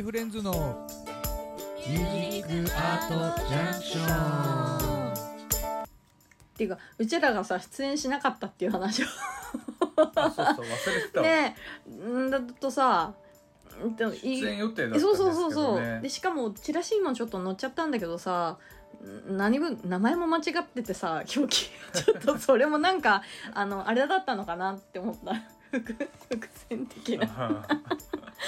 フレンズのミュージックアートジャンクションっていうかうちらがさ出演しなかったっていう話を。あそうそう忘れてたわ、ねんだとさうんとい出演予定だったんですけそうど、ね、そうそうそうでしかもチラシにもちょっと載っちゃったんだけどさん何分名前も間違っててさ表記。ちょっとそれもなんかあのあれだったのかなって思った。伏伏線的な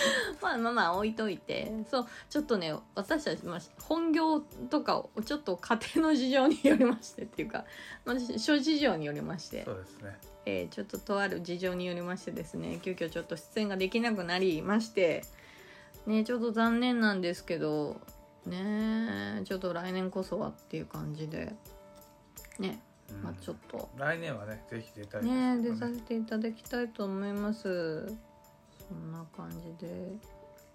まあまあまあ置いといて。そうちょっとね私たち、まあ、本業とかをちょっと家庭の事情によりましてっていうか、まあ、諸事情によりまして。そうですね。えーちょっととある事情によりましてですね急遽ちょっと出演ができなくなりまして。ねちょっと残念なんですけどねちょっと来年こそはっていう感じで。ねうん。まあちょっと。来年はねぜひ出たいねけど出させていただきたいと思いますそんな感じで、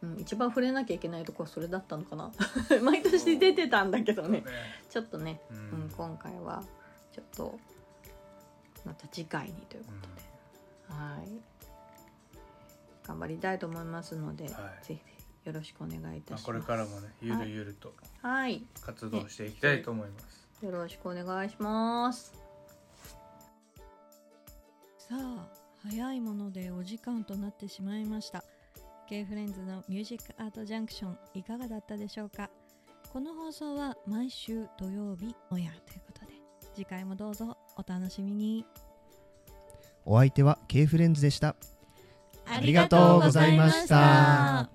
うん、一番触れなきゃいけないとこはそれだったのかな。毎年出てたんだけどね。ね。ちょっとね、ううんん、今回はちょっとまた次回にということで、はい。頑張りたいと思いますので、はい。ぜひよろしくお願いいたまあ、します、これからもねゆるゆるとはい。活動していきたいと思います、よろしくお願いします。さあ早いものでお時間となってしまいました。K フレンズのミュージックアートジャンクションいかがだったでしょうか？この放送は毎週土曜日オンエアということで次回もどうぞお楽しみに。お相手は K フレンズでした。ありがとうございました